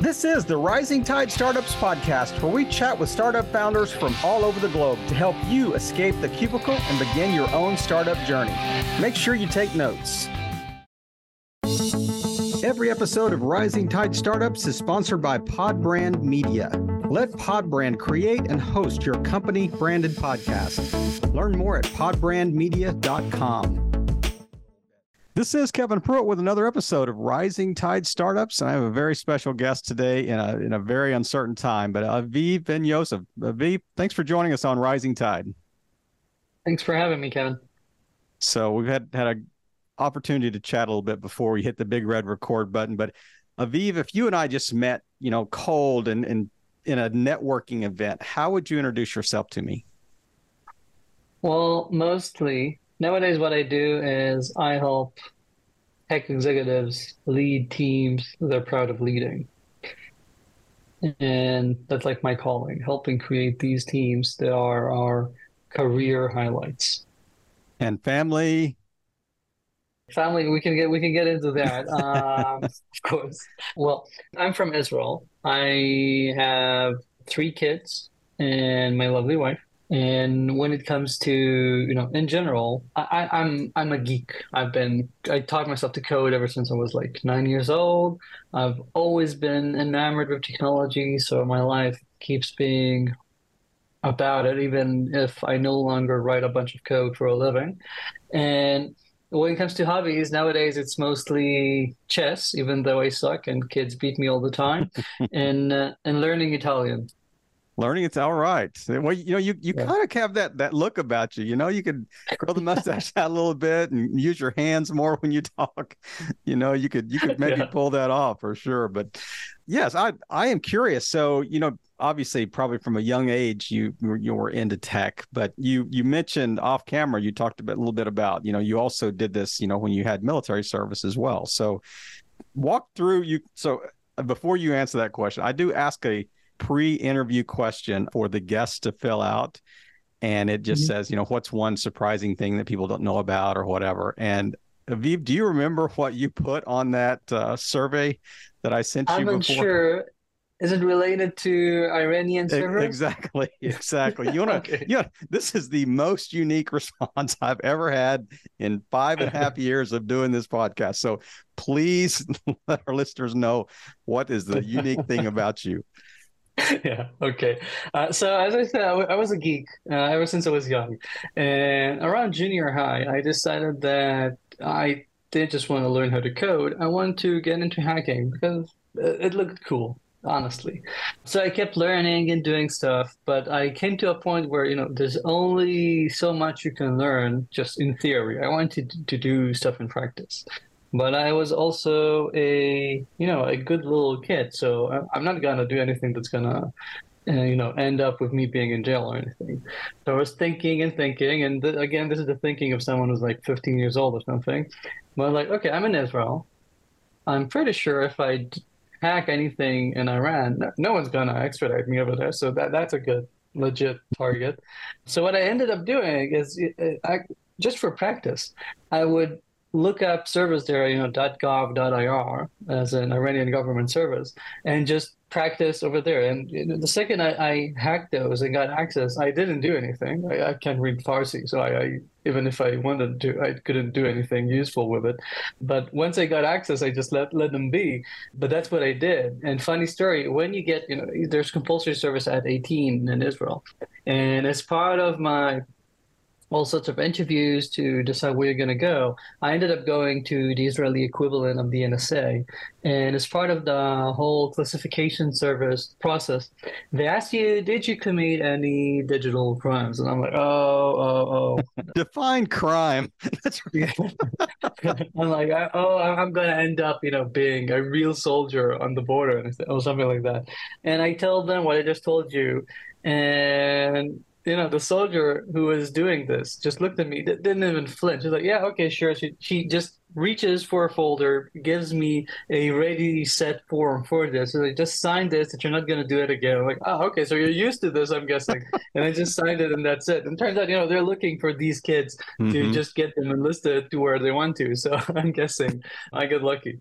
This is the Rising Tide Startups podcast, where we chat with startup founders from all over the globe to help you escape the cubicle and begin your own startup journey. Make sure you take notes. Every episode of Rising Tide Startups is sponsored by Podbrand Media. Let Podbrand create and host your company branded podcast. Learn more at podbrandmedia.com. This is Kevin Pruitt with another episode of Rising Tide Startups, and I have a very special guest today in a in a very uncertain time. But Aviv Ben Yosef, Aviv, thanks for joining us on Rising Tide. Thanks for having me, Kevin. So we've had had a opportunity to chat a little bit before we hit the big red record button. But Aviv, if you and I just met, you know, cold and and in a networking event, how would you introduce yourself to me? Well, mostly nowadays, what I do is I help tech executives lead teams they're proud of leading. And that's like my calling, helping create these teams that are our career highlights. And family, family we can get we can get into that um, of course well i'm from israel i have three kids and my lovely wife and when it comes to you know in general I, i'm i'm a geek. I've been i taught myself to code ever since i was like nine years old. I've always been enamored with technology so my life keeps being about it even if i no longer write a bunch of code for a living. And when it comes to hobbies nowadays it's mostly chess even though i suck and kids beat me all the time and uh, and learning italian Learning it's all right. Well, you know, you, you yeah. kind of have that that look about you. You know, you could grow the mustache out a little bit and use your hands more when you talk. You know, you could you could maybe yeah. pull that off for sure. But yes, I I am curious. So, you know, obviously probably from a young age you you were into tech, but you you mentioned off camera you talked a, bit, a little bit about, you know, you also did this, you know, when you had military service as well. So, walk through you so uh, before you answer that question, I do ask a pre-interview question for the guests to fill out and it just mm-hmm. says you know what's one surprising thing that people don't know about or whatever and aviv do you remember what you put on that uh, survey that i sent you i'm sure is it related to Iranian servers? Exactly, exactly. You want to? okay. Yeah, this is the most unique response I've ever had in five and a half years of doing this podcast. So please let our listeners know what is the unique thing about you. yeah okay. Uh, so as i said I, w- I was a geek uh, ever since i was young. And around junior high i decided that i didn't just want to learn how to code. I wanted to get into hacking because it looked cool honestly. So i kept learning and doing stuff but i came to a point where you know there's only so much you can learn just in theory. I wanted to do stuff in practice but I was also a you know a good little kid, so I'm not gonna do anything that's gonna uh, you know end up with me being in jail or anything. So I was thinking and thinking, and th- again, this is the thinking of someone who's like 15 years old or something. But like, okay, I'm in Israel. I'm pretty sure if I hack anything in Iran, no, one's gonna extradite me over there. So that that's a good legit target. So what I ended up doing is, I, just for practice, I would look up service there, you know, .gov.ir as an Iranian government service, and just practice over there. And the second I, I hacked those and got access, I didn't do anything. I, I can't read Farsi, so I, I, even if I wanted to, I couldn't do anything useful with it. But once I got access, I just let let them be. But that's what I did. And funny story, when you get, you know, there's compulsory service at 18 in Israel, and as part of my all sorts of interviews to decide where you're going to go. I ended up going to the Israeli equivalent of the NSA. And as part of the whole classification service process, they asked you, did you commit any digital crimes? And I'm like, oh, oh, oh. Define crime. That's I'm like, oh, I'm going to end up, you know, being a real soldier on the border or something like that. And I tell them what I just told you. And you know, the soldier who was doing this just looked at me, didn't even flinch. She's like, yeah, okay, sure. She, she just reaches for a folder, gives me a ready set form for this. So I just signed this that you're not going to do it again. I'm like, oh, okay, so you're used to this, I'm guessing. and I just signed it and that's it. And turns out, you know, they're looking for these kids mm-hmm. to just get them enlisted to where they want to. So I'm guessing I get lucky.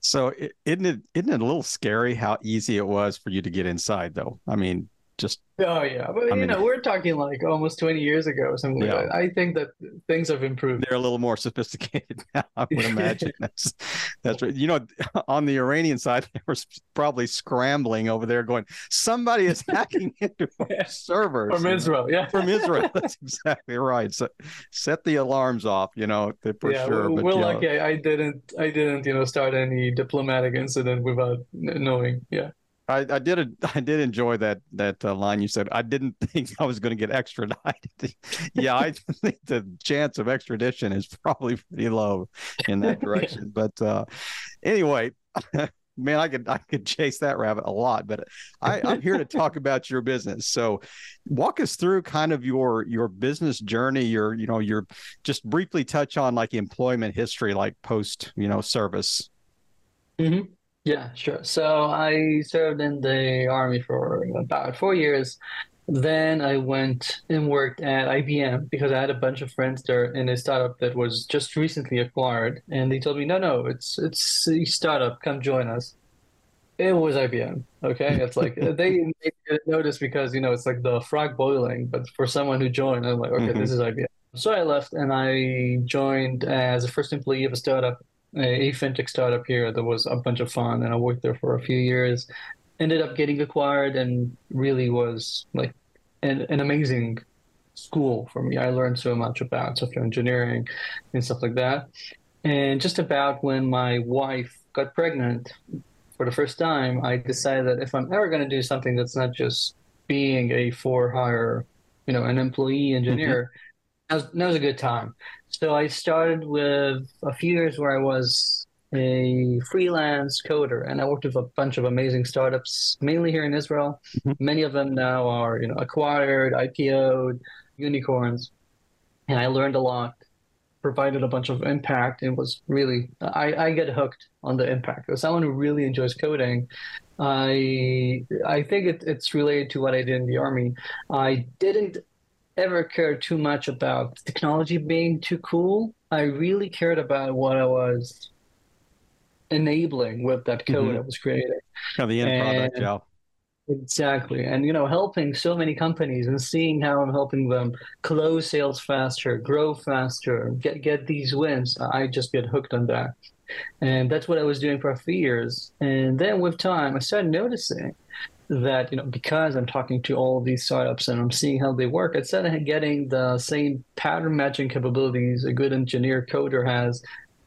So isn't it isn't it a little scary how easy it was for you to get inside though? I mean, just oh yeah. But I you mean, know we're talking like almost 20 years ago or something yeah. like i think that things have improved. They're a little more sophisticated now i would imagine. That's that's right. You know on the iranian side they were probably scrambling over there going somebody is hacking into our servers. From israel yeah. from israel. That's exactly right. So set the alarms off you know for yeah, sure we're, but, we're lucky I didn't i didn't you know start any diplomatic incident without knowing. Yeah I, I did a, I did enjoy that that uh, line you said. I didn't think I was going to get extradited. yeah, I think the chance of extradition is probably pretty low in that direction. but uh, anyway, man, I could I could chase that rabbit a lot. But I, I'm here to talk about your business. So, walk us through kind of your your business journey. Your you know your just briefly touch on like employment history, like post you know service. Mm-hmm. Yeah, sure. So I served in the army for about four years. Then I went and worked at IBM because I had a bunch of friends there in a startup that was just recently acquired, and they told me, "No, no, it's it's a startup. Come join us." It was IBM. Okay, it's like they, they didn't notice because you know it's like the frog boiling, but for someone who joined, I'm like, okay, mm-hmm. this is IBM. So I left and I joined as a first employee of a startup a fintech startup here that was a bunch of fun, and I worked there for a few years. Ended up getting acquired, and really was like an, an amazing school for me. I learned so much about software engineering and stuff like that. And just about when my wife got pregnant for the first time, I decided that if I'm ever going to do something that's not just being a for hire, you know, an employee engineer, mm-hmm now's, now's a good time. So I started with a few years where I was a freelance coder, and I worked with a bunch of amazing startups, mainly here in Israel. Mm-hmm. Many of them now are, you know, acquired, IPO'd, unicorns, and I learned a lot. Provided a bunch of impact, and was really I, I get hooked on the impact. As someone who really enjoys coding, I I think it, it's related to what I did in the army. I didn't ever cared too much about technology being too cool. I really cared about what I was enabling with that code mm-hmm. I was creating. Yeah, the end and, product, yeah. Exactly. And, you know, helping so many companies and seeing how I'm helping them close sales faster, grow faster, get, get these wins. I just get hooked on that. And that's what I was doing for a few years. And then with time, I started noticing that you know because I'm talking to all of these startups and I'm seeing how they work, instead of getting the same pattern matching capabilities a good engineer coder has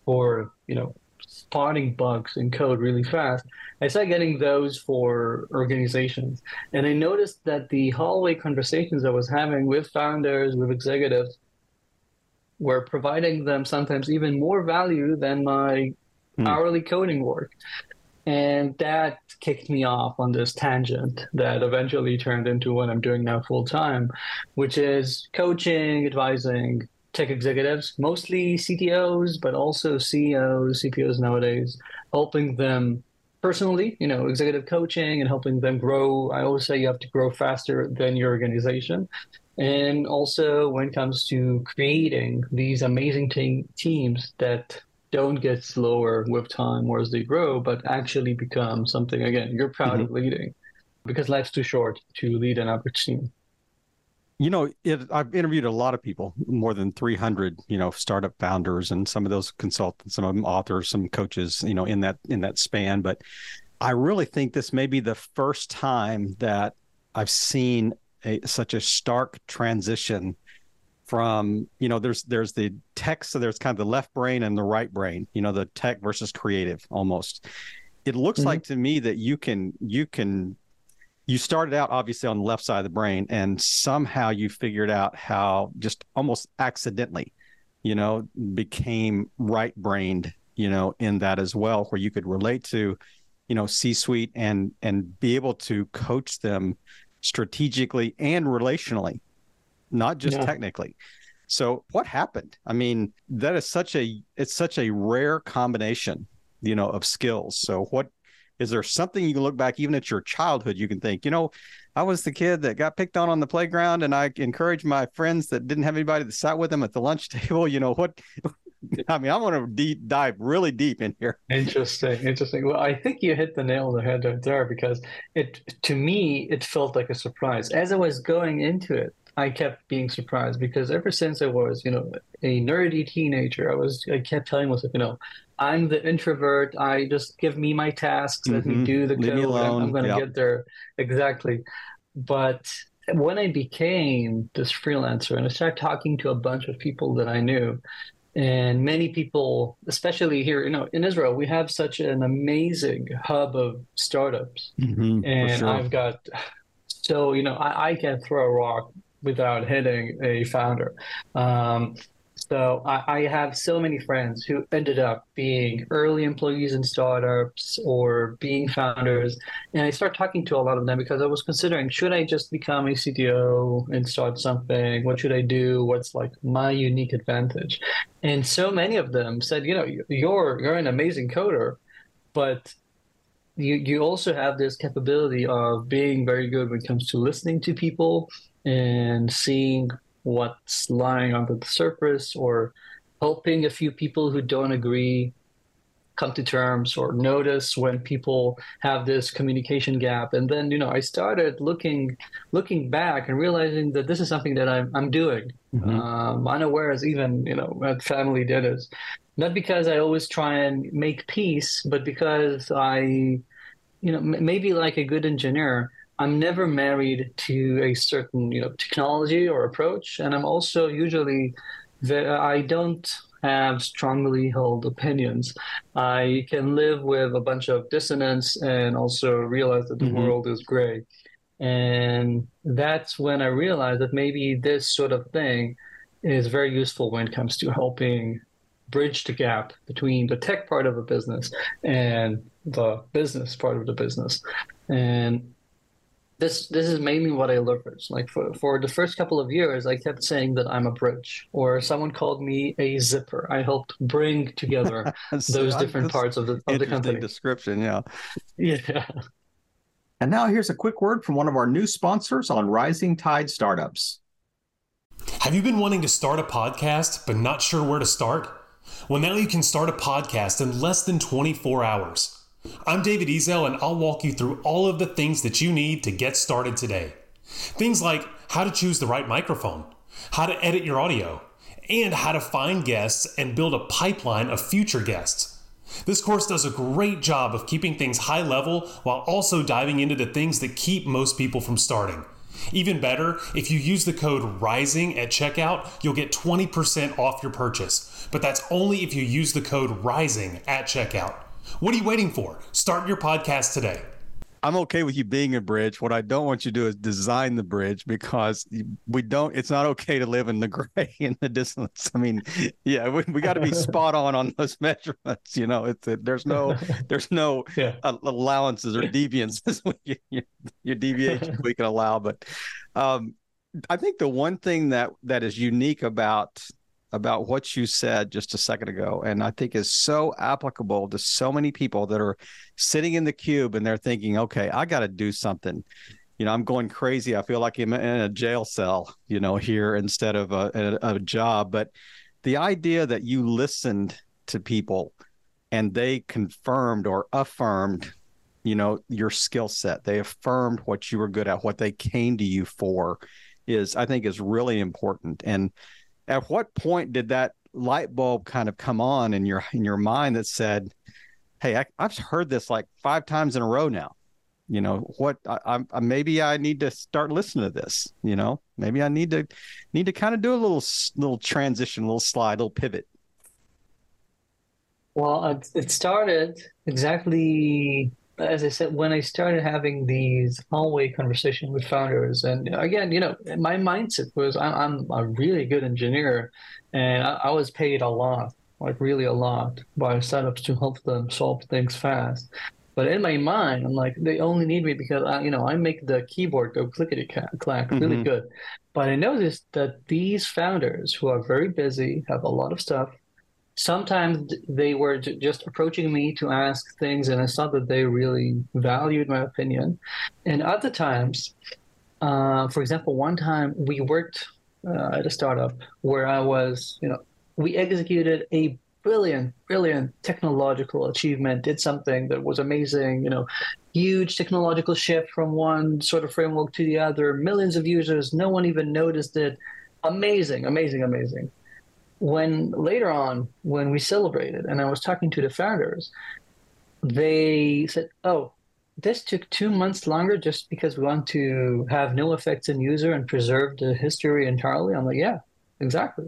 for you know spotting bugs in code really fast, I started getting those for organizations. And I noticed that the hallway conversations I was having with founders, with executives, were providing them sometimes even more value than my hmm. hourly coding work. And that kicked me off on this tangent that eventually turned into what I'm doing now full time, which is coaching, advising tech executives, mostly CTOs, but also CEOs, CPOs nowadays, helping them personally, you know, executive coaching and helping them grow. I always say you have to grow faster than your organization. And also when it comes to creating these amazing te- teams that don't get slower with time or as they grow, but actually become something again you're proud mm-hmm. of leading, because life's too short to lead an average team. You know, it, I've interviewed a lot of people, more than 300, you know, startup founders, and some of those consultants, some of them authors, some coaches, you know, in that in that span. But I really think this may be the first time that I've seen a, such a stark transition from you know there's there's the tech so there's kind of the left brain and the right brain you know the tech versus creative almost it looks mm-hmm. like to me that you can you can you started out obviously on the left side of the brain and somehow you figured out how just almost accidentally you know became right brained you know in that as well where you could relate to you know c suite and and be able to coach them strategically and relationally not just yeah. technically. So what happened? I mean, that is such a it's such a rare combination, you know, of skills. So what is there something you can look back even at your childhood you can think, you know, I was the kid that got picked on on the playground and I encouraged my friends that didn't have anybody to sat with them at the lunch table, you know, what I mean, I want to deep dive really deep in here. Interesting, interesting. Well, I think you hit the nail on the head right there because it, to me, it felt like a surprise. As I was going into it, I kept being surprised because ever since I was, you know, a nerdy teenager, I was, I kept telling myself, you know, I'm the introvert. I just give me my tasks, mm-hmm. let me mm-hmm. do the Leave code. I'm, I'm going to yep. get there exactly. But when I became this freelancer and I started talking to a bunch of people that I knew, and many people, especially here, you know, in Israel, we have such an amazing hub of startups, mm-hmm, and sure. I've got so you know I, I can throw a rock without hitting a founder. Um, so I, I, have so many friends who ended up being early employees in startups or being founders. And I start talking to a lot of them because I was considering should I just become a CTO and start something? What should I do? What's like my unique advantage? And so many of them said, you know, you're you're an amazing coder, but you you also have this capability of being very good when it comes to listening to people and seeing what's lying under the surface or helping a few people who don't agree come to terms or notice when people have this communication gap. And then you know i started looking looking back and realizing that this is something that i'm, I'm doing. Mm-hmm. um, unawares even you know at family dinners. Not because i always try and make peace but because i you know m- maybe like a good engineer I'm never married to a certain you know technology or approach, and I'm also usually that I don't have strongly held opinions. I can live with a bunch of dissonance and also realize that the mm-hmm. world is gray. And that's when I realized that maybe this sort of thing is very useful when it comes to helping bridge the gap between the tech part of a business and the business part of the business. And this this is mainly what I leverage. Like for for the first couple of years, I kept saying that I'm a bridge, or someone called me a zipper. I helped bring together those different parts of the of the company. Description, yeah, yeah. And now here's a quick word from one of our new sponsors on Rising Tide Startups. Have you been wanting to start a podcast but not sure where to start? Well, now you can start a podcast in less than 24 hours. I'm David Ezel, and I'll walk you through all of the things that you need to get started today. Things like how to choose the right microphone, how to edit your audio, and how to find guests and build a pipeline of future guests. This course does a great job of keeping things high level while also diving into the things that keep most people from starting. Even better, if you use the code RISING at checkout, you'll get 20% off your purchase. But that's only if you use the code RISING at checkout. What are you waiting for? Start your podcast today. I'm okay with you being a bridge. What I don't want you to do is design the bridge because we don't. It's not okay to live in the gray in the distance. I mean, yeah, we, we got to be spot on on those measurements. You know, it's it, there's no there's no yeah. allowances or deviances. your, your deviation we can allow, but um, I think the one thing that that is unique about about what you said just a second ago, and I think is so applicable to so many people that are sitting in the cube and they're thinking, okay, I got to do something. You know, I'm going crazy. I feel like I'm in a jail cell, you know, here instead of a, a, a job. But the idea that you listened to people and they confirmed or affirmed you know your skill set they affirmed what you were good at what they came to you for is i think is really important and at what point did that light bulb kind of come on in your in your mind that said hey I, have heard this like five times in a row now. You know what I, I maybe i need to start listening to this you know? Maybe i need to need to kind of do a little little transition a little slide a little pivot. Well uh, it started exactly as I said, when I started having these hallway conversations with founders, and again, you know, my mindset was I'm, I'm a really good engineer, and I, I, was paid a lot, like really a lot, by startups to help them solve things fast. But in my mind, I'm like, they only need me because I, you know, I make the keyboard go clickety clack really mm-hmm. good. But I noticed that these founders who are very busy, have a lot of stuff, sometimes they were just approaching me to ask things and i saw that they really valued my opinion and other times uh, for example one time we worked uh, at a startup where i was you know we executed a brilliant, brilliant technological achievement, did something that was amazing, you know, huge technological shift from one sort of framework to the other, millions of users, no one even noticed it. Amazing, amazing, amazing. When later on, when we celebrated and I was talking to the founders, they said, Oh, this took two months longer just because we want to have no effects in user and preserve the history entirely. I'm like, yeah, exactly.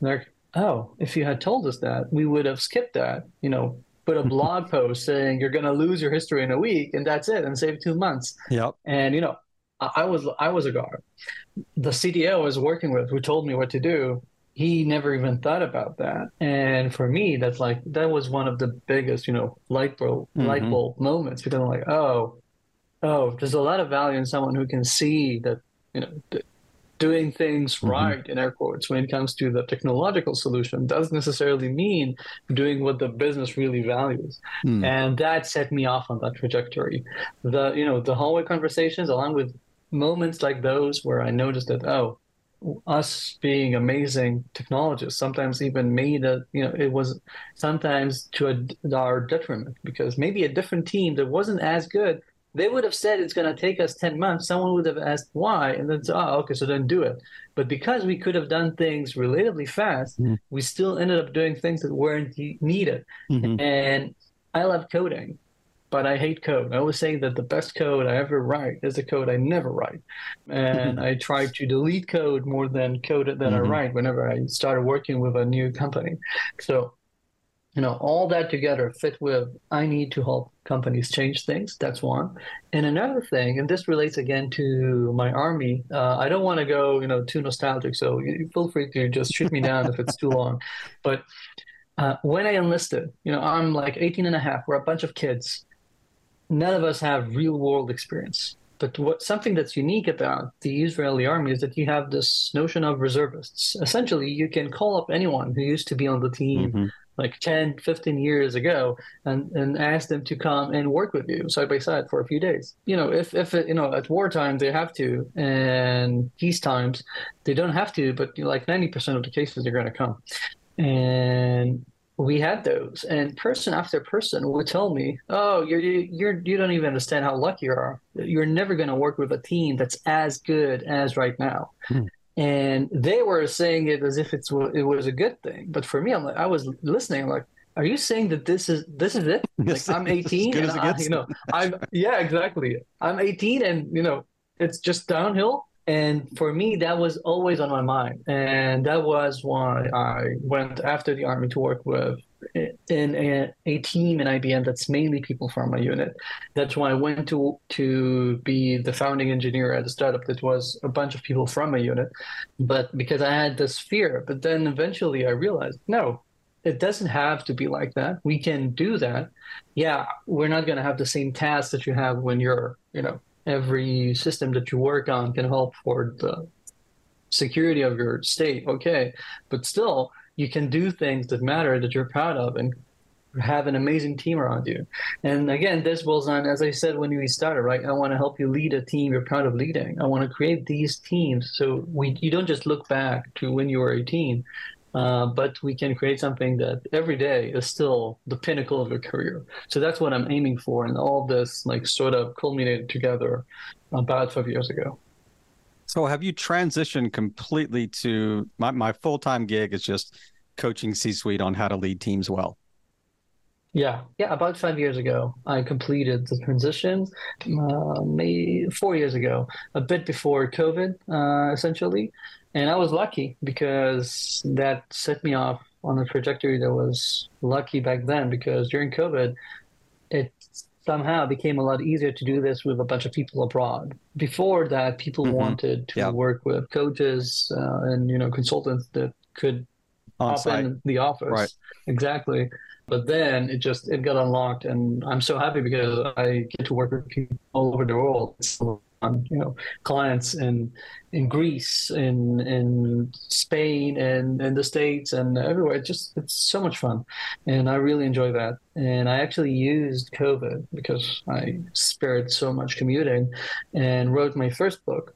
They're like, oh, if you had told us that, we would have skipped that, you know, put a blog post saying you're going to lose your history in a week and that's it and save two months. Yep. And, you know, I was, I was a guard. The CTO I was working with who told me what to do, he never even thought about that. And for me, that's like, that was one of the biggest, you know, light bulb, mm-hmm. light bulb moments because I'm like, oh, oh, there's a lot of value in someone who can see that, you know, doing things mm-hmm. right in air quotes when it comes to the technological solution doesn't necessarily mean doing what the business really values mm. and that set me off on that trajectory the you know the hallway conversations along with moments like those where i noticed that oh us being amazing technologists sometimes even made a you know it was sometimes to a, our detriment because maybe a different team that wasn't as good they would have said it's going to take us 10 months. Someone would have asked why, and then, oh, okay, so then do it. But because we could have done things relatively fast, mm-hmm. we still ended up doing things that weren't needed. Mm-hmm. And I love coding, but I hate code. I always say that the best code I ever write is the code I never write. And I try to delete code more than code that mm-hmm. I write whenever I started working with a new company. So you know all that together fit with i need to help companies change things that's one and another thing and this relates again to my army uh, i don't want to go you know too nostalgic so feel free to just shoot me down if it's too long but uh, when i enlisted you know i'm like 18 and a half we're a bunch of kids none of us have real world experience but what something that's unique about the Israeli army is that you have this notion of reservists. Essentially, you can call up anyone who used to be on the team, mm-hmm like 10, 15 years ago and, and ask them to come and work with you side by side for a few days. You know, if, if it, you know, at wartime they have to and peace times they don't have to, but like 90% of the cases they're going to come. And we had those and person after person would tell me, oh, you're, you're, you don't even understand how lucky you are. You're never going to work with a team that's as good as right now. Hmm and they were saying it as if it's what it was a good thing. But for me, I'm like I was listening, like, are you saying that this is this is it? Like I'm 18, and I, you know, I'm yeah, exactly. I'm 18, and you know, it's just downhill. And for me, that was always on my mind, and that was why I went after the army to work with in a, a, team in IBM that's mainly people from my unit. That's why I went to to be the founding engineer at a startup that was a bunch of people from my unit. But because I had this fear, but then eventually I realized no, it doesn't have to be like that. We can do that. Yeah, we're not going to have the same tasks that you have when you're, you know, every system that you work on can help for the security of your state. Okay, but still you can do things that matter that you're proud of and have an amazing team around you. And again, this boils on, as I said when we started, right? I want to help you lead a team you're proud of leading. I want to create these teams so we you don't just look back to when you were 18, uh, but we can create something that every day is still the pinnacle of your career. So that's what I'm aiming for, and all this like sort of culminated together about five years ago. So have you transitioned completely to my, my full-time gig is just coaching C-suite on how to lead teams well? Yeah, yeah. About five years ago, I completed the transition. Uh, maybe four years ago, a bit before COVID, uh, essentially, and I was lucky because that set me off on a trajectory that was lucky back then. Because during COVID, it somehow became a lot easier to do this with a bunch of people abroad. Before that, people mm-hmm. wanted to work with coaches uh, and you know consultants that could pop in the office. Right. Exactly. But then it just it got unlocked, and I'm so happy because I get to work with people all over the world. You know clients in in Greece, in in Spain, and in the States, and everywhere. It's just it's so much fun, and I really enjoy that. And I actually used COVID because I spared so much commuting, and wrote my first book,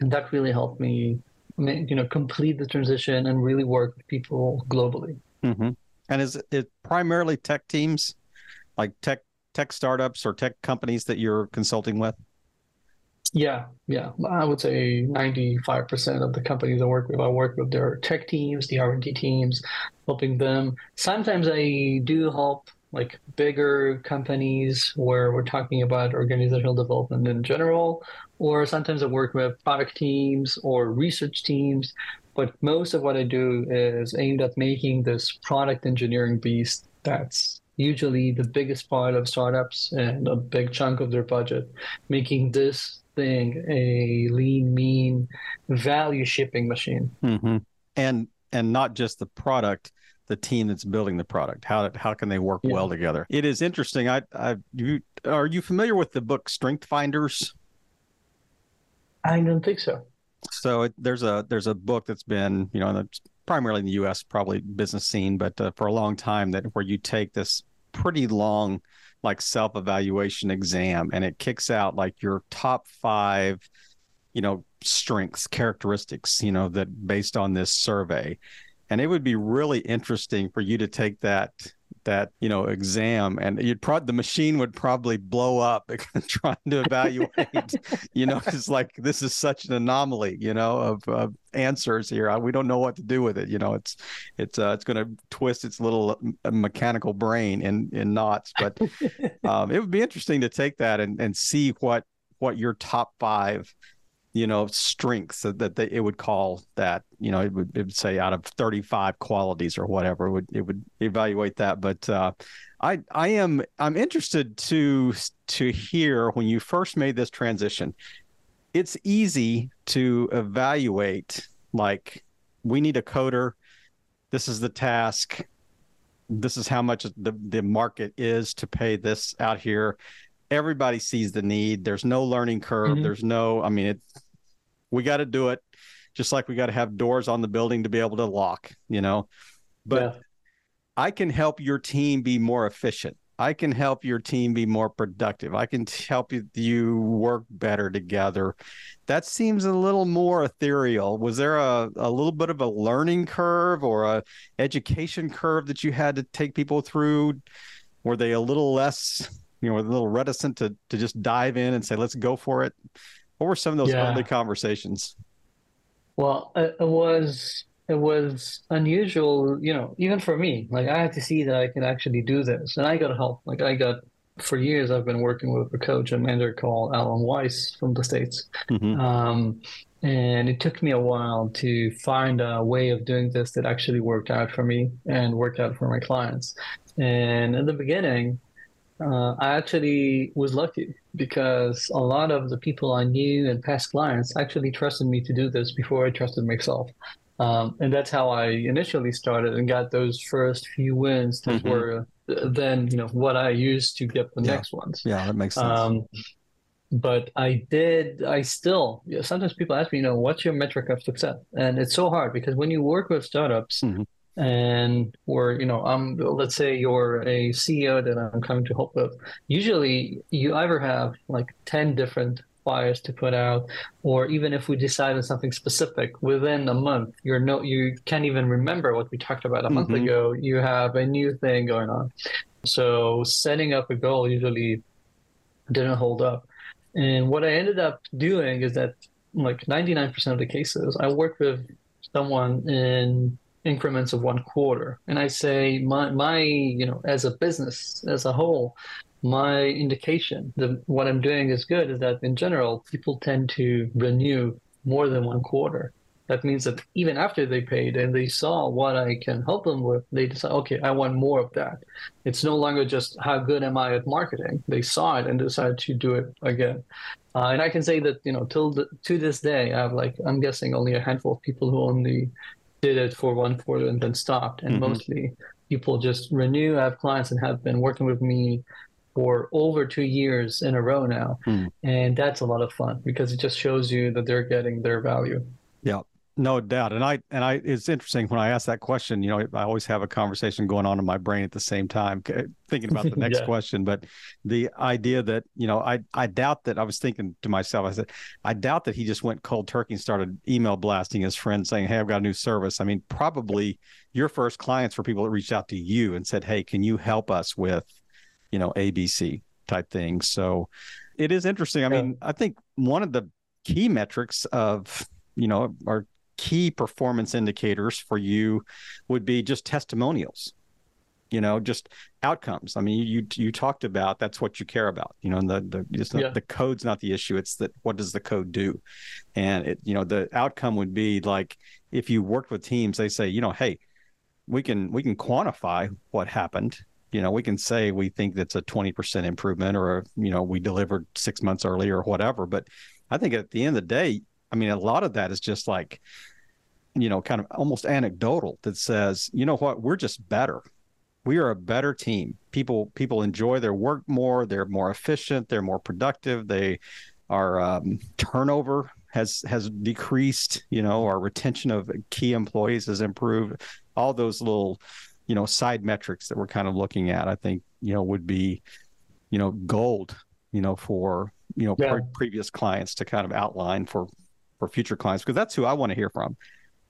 and that really helped me you know complete the transition and really work with people globally. Mm-hmm. And is it primarily tech teams, like tech tech startups or tech companies that you're consulting with? Yeah, yeah. I would say 95% of the companies I work with, I work with their tech teams, the R&D teams, helping them. Sometimes I do help like bigger companies where we're talking about organizational development in general, or sometimes I work with product teams or research teams. But most of what I do is aimed at making this product engineering beast that's usually the biggest part of startups and a big chunk of their budget, making this thing a lean, mean, value shipping machine. Mm-hmm. And and not just the product, the team that's building the product. How how can they work yeah. well together? It is interesting. I I you are you familiar with the book Strength Finders? I don't think so. So it, there's a there's a book that's been you know primarily in the U.S. probably business scene, but uh, for a long time that where you take this pretty long like self evaluation exam and it kicks out like your top five you know strengths characteristics you know that based on this survey and it would be really interesting for you to take that that you know exam and you'd probably the machine would probably blow up trying to evaluate you know it's like this is such an anomaly you know of, of answers here. We don't know what to do with it you know it's it's uh, it's going to twist its little uh, mechanical brain in in knots but um, it would be interesting to take that and and see what what your top five you know strengths that they, it would call that you know it would, it would say out of 35 qualities or whatever it would it would evaluate that. But uh, i i am i'm interested to to hear when you first made this transition it's easy to evaluate like we need a coder this is the task this is how much the, the market is to pay this out here everybody sees the need. There's no learning curve. Mm-hmm. There's no, I mean, it, we got to do it just like we got to have doors on the building to be able to lock, you know. But yeah. I can help your team be more efficient. I can help your team be more productive. I can help you, you work better together. That seems a little more ethereal. Was there a, a little bit of a learning curve or a education curve that you had to take people through? Were they a little less you know, a little reticent to to just dive in and say, let's go for it? What were some of those yeah. early conversations? Well, it was it was unusual, you know, even for me. Like I had to see that I can actually do this, and I got help. Like I got for years, I've been working with a coach and mentor called Alan Weiss from the states. Mm-hmm. Um, and it took me a while to find a way of doing this that actually worked out for me and worked out for my clients. And in the beginning, uh, I actually was lucky because a lot of the people I knew and past clients actually trusted me to do this before I trusted myself. Um, and that's how I initially started and got those first few wins that mm-hmm. were then, you know, what I used to get the yeah. next ones. Yeah, that makes sense. Um, but I did, I still, you know, sometimes people ask me, you know, what's your metric of success? And it's so hard because when you work with startups, mm-hmm and or you know i'm let's say you're a ceo that i'm coming to help with usually you either have like 10 different fires to put out or even if we decide on something specific within a month you're no you can't even remember what we talked about a mm-hmm. month ago you have a new thing going on so setting up a goal usually didn't hold up and what i ended up doing is that like 99% of the cases i work with someone in increments of one quarter. And I say my my you know as a business as a whole, my indication that what I'm doing is good is that in general people tend to renew more than one quarter. That means that even after they paid and they saw what I can help them with, they decide, okay, I want more of that. It's no longer just how good am I at marketing. They saw it and decided to do it again. Uh, and I can say that you know till the, to this day, I have like I'm guessing only a handful of people who only did it for one quarter and then stopped. And mm-hmm. mostly people just renew. I have clients and have been working with me for over two years in a row now. Mm. And that's a lot of fun because it just shows you that they're getting their value. Yeah. No doubt. And I and I it's interesting when I ask that question, you know, I always have a conversation going on in my brain at the same time thinking about the next yeah. question, but the idea that, you know, I I doubt that I was thinking to myself I said I doubt that he just went cold turkey and started email blasting his friends saying, "Hey, I've got a new service." I mean, probably your first clients were people that reached out to you and said, "Hey, can you help us with, you know, ABC type things?" So it is interesting. I mean, I think one of the key metrics of you know, our key performance indicators for you would be just testimonials you know just outcomes i mean you you talked about that's what you care about you know and the the just yeah. the code's not the issue it's that what does the code do and it you know the outcome would be like if you worked with teams they say you know hey we can we can quantify what happened you know we can say we think that's a 20% improvement or you know we delivered 6 months early or whatever but i think at the end of the day i mean a lot of that is just like you know, kind of almost anecdotal that says, you know what, we're just better. We are a better team. People people enjoy their work more. They're more efficient. They're more productive. They our um, turnover has has decreased. You know, our retention of key employees has improved. All those little, you know, side metrics that we're kind of looking at, I think, you know, would be, you know, gold. You know, for you know yeah. pre- previous clients to kind of outline for for future clients because that's who I want to hear from.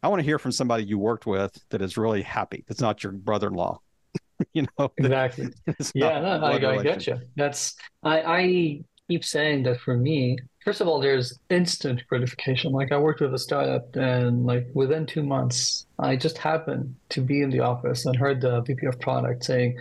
I want to hear from somebody you worked with that is really happy. That's not your brother-in-law. you know exactly. Yeah, no, I, I get you. That's I, I keep saying that for me. First of all, there's instant gratification. Like I worked with a startup, and like within two months, I just happened to be in the office and heard the VP of product saying,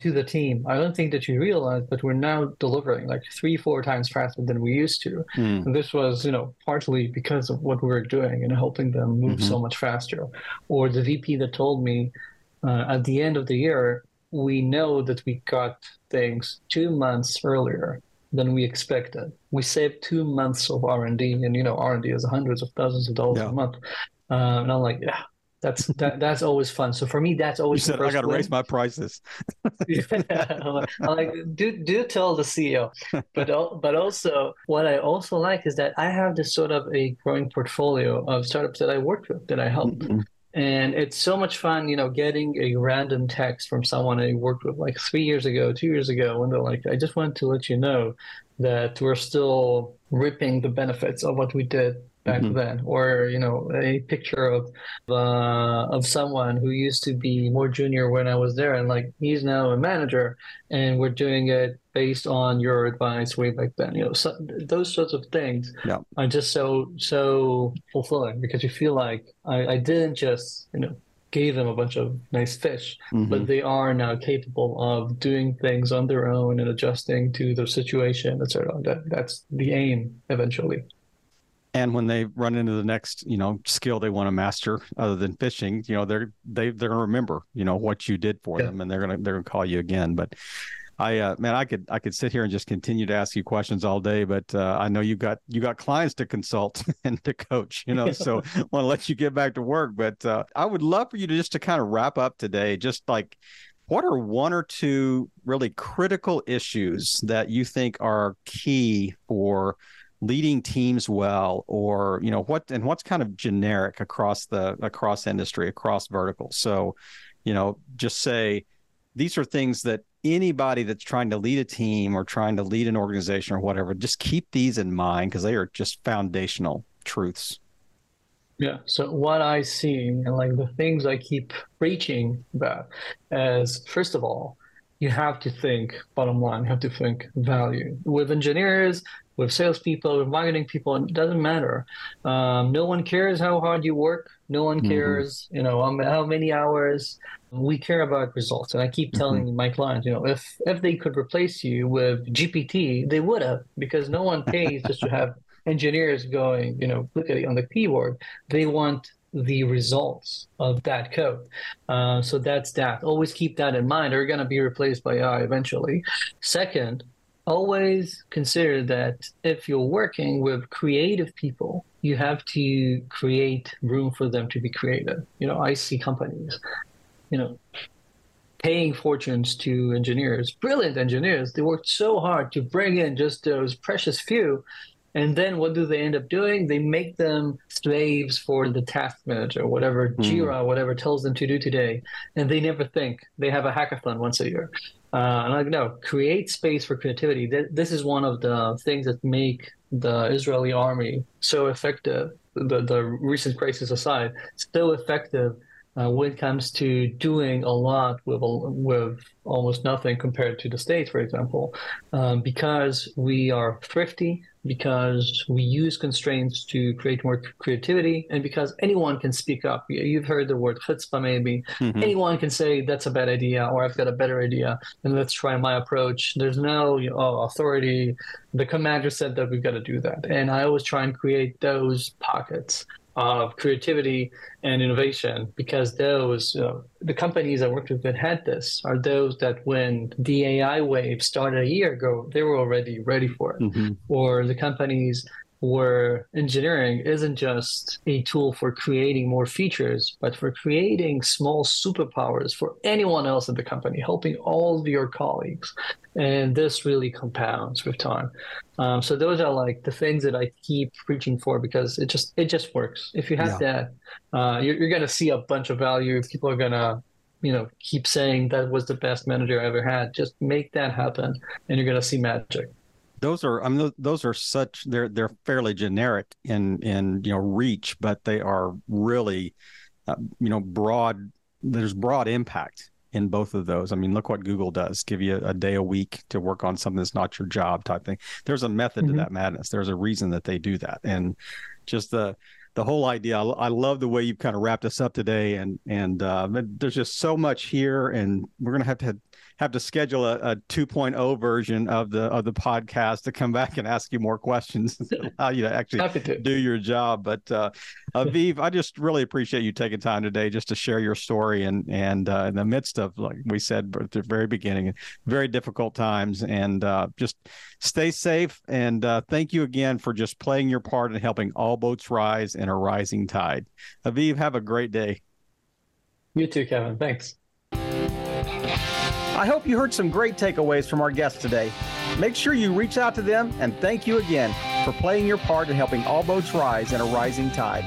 to the team. I don't think that you realize, but we're now delivering like three, four times faster than we used to. Mm. And this was, you know, partly because of what we were doing and helping them move mm-hmm. so much faster. Or the VP that told me uh, at the end of the year, we know that we got things two months earlier than we expected. We saved two months of R and D, and you know, R and D is hundreds of thousands of dollars yeah. a month. Uh, and I'm like, yeah, that's that, that's always fun. So for me, that's always. You said I got to raise my prices. like do do tell the CEO, but but also what I also like is that I have this sort of a growing portfolio of startups that I worked with that I helped. Mm-hmm. And it's so much fun, you know, getting a random text from someone I worked with like three years ago, two years ago, and they're like, I just wanted to let you know that we're still reaping the benefits of what we did back mm-hmm. then, or you know, a picture of uh, of someone who used to be more junior when I was there, and like he's now a manager, and we're doing it based on your advice way back then. You know, so, those sorts of things yeah. are just so so fulfilling because you feel like I, I didn't just you know gave them a bunch of nice fish, mm-hmm. but they are now capable of doing things on their own and adjusting to their situation, etc. That that's the aim eventually and when they run into the next you know skill they want to master other than fishing you know they're they, they're gonna remember you know what you did for yeah. them and they're gonna they're gonna call you again but I uh, man, I could I could sit here and just continue to ask you questions all day, but uh, I know you got you got clients to consult and to coach, you know. So I want to let you get back to work, but uh, I would love for you to just to kind of wrap up today, just like what are one or two really critical issues that you think are key for leading teams well or you know what and what's kind of generic across the across industry across verticals. So you know just say these are things that anybody that's trying to lead a team or trying to lead an organization or whatever just keep these in mind because they are just foundational truths. Yeah. So what i see and like the things i keep preaching about is first of all you have to think bottom line you have to think value. With engineers with salespeople, with marketing people, it doesn't matter. Um, no one cares how hard you work. No one mm-hmm. cares, mm-hmm. you know, how many hours. We care about results, and I keep mm-hmm. telling mm-hmm. my clients, you know, if if they could replace you with GPT, they would have, because no one pays just to have engineers going, you know, look at it on the keyboard. They want the results of that code. Uh, so that's that. Always keep that in mind. They're going to be replaced by AI eventually. Second, always consider that if you're working with creative people, you have to create room for them to be creative. You know, I see companies, you know, paying fortunes to engineers, brilliant engineers. They worked so hard to bring in just those precious few. And then what do they end up doing? They make them slaves for the task manager, whatever mm. Jira, whatever tells them to do today. And they never think. They have a hackathon once a year. Uh, and like, no, create space for creativity. This is one of the things that make the Israeli army so effective, the, the recent crisis aside, so effective uh, when it comes to doing a lot with with almost nothing compared to the states, for example, um, because we are thrifty, because we use constraints to create more creativity, and because anyone can speak up. You've heard the word chutzpah, maybe. Mm-hmm. Anyone can say that's a bad idea, or I've got a better idea, and let's try my approach. There's no you know, authority. The commander said that we've got to do that, and I always try and create those pockets of creativity and innovation because those uh, the companies I worked with that had this are those that when the AI wave started a year ago they were already ready for it mm-hmm. or the companies where engineering isn't just a tool for creating more features, but for creating small superpowers for anyone else in the company, helping all of your colleagues. And this really compounds with time. Um, so those are like the things that I keep reaching for because it just it just works. If you have yeah. that, uh, you're, you're gonna see a bunch of value. People are gonna you know keep saying that was the best manager I ever had. Just make that happen, and you're gonna see magic those are I mean those are such they're they're fairly generic in in you know reach, but they are really uh, you know broad. There's broad impact in both of those. I mean, look what Google does: give you a, day a week to work on something that's not your job type thing. There's a method mm-hmm. to that madness. There's a reason that they do that, and just the the whole idea. I, I love the way you've kind of wrapped us up today, and and uh, there's just so much here, and we're gonna have to have to schedule a, a 2.0 version of the of the podcast to come back and ask you more questions, allow you to actually to. do your job. But uh, Aviv, I just really appreciate you taking time today just to share your story and and uh, in the midst of like we said at the very beginning, very difficult times, and uh, just stay safe. And uh, thank you again for just playing your part in helping all boats rise in a rising tide. Aviv, have a great day. You too, Kevin. Thanks. I hope you heard some great takeaways from our guests today. Make sure you reach out to them and thank you again for playing your part in helping all boats rise in a rising tide.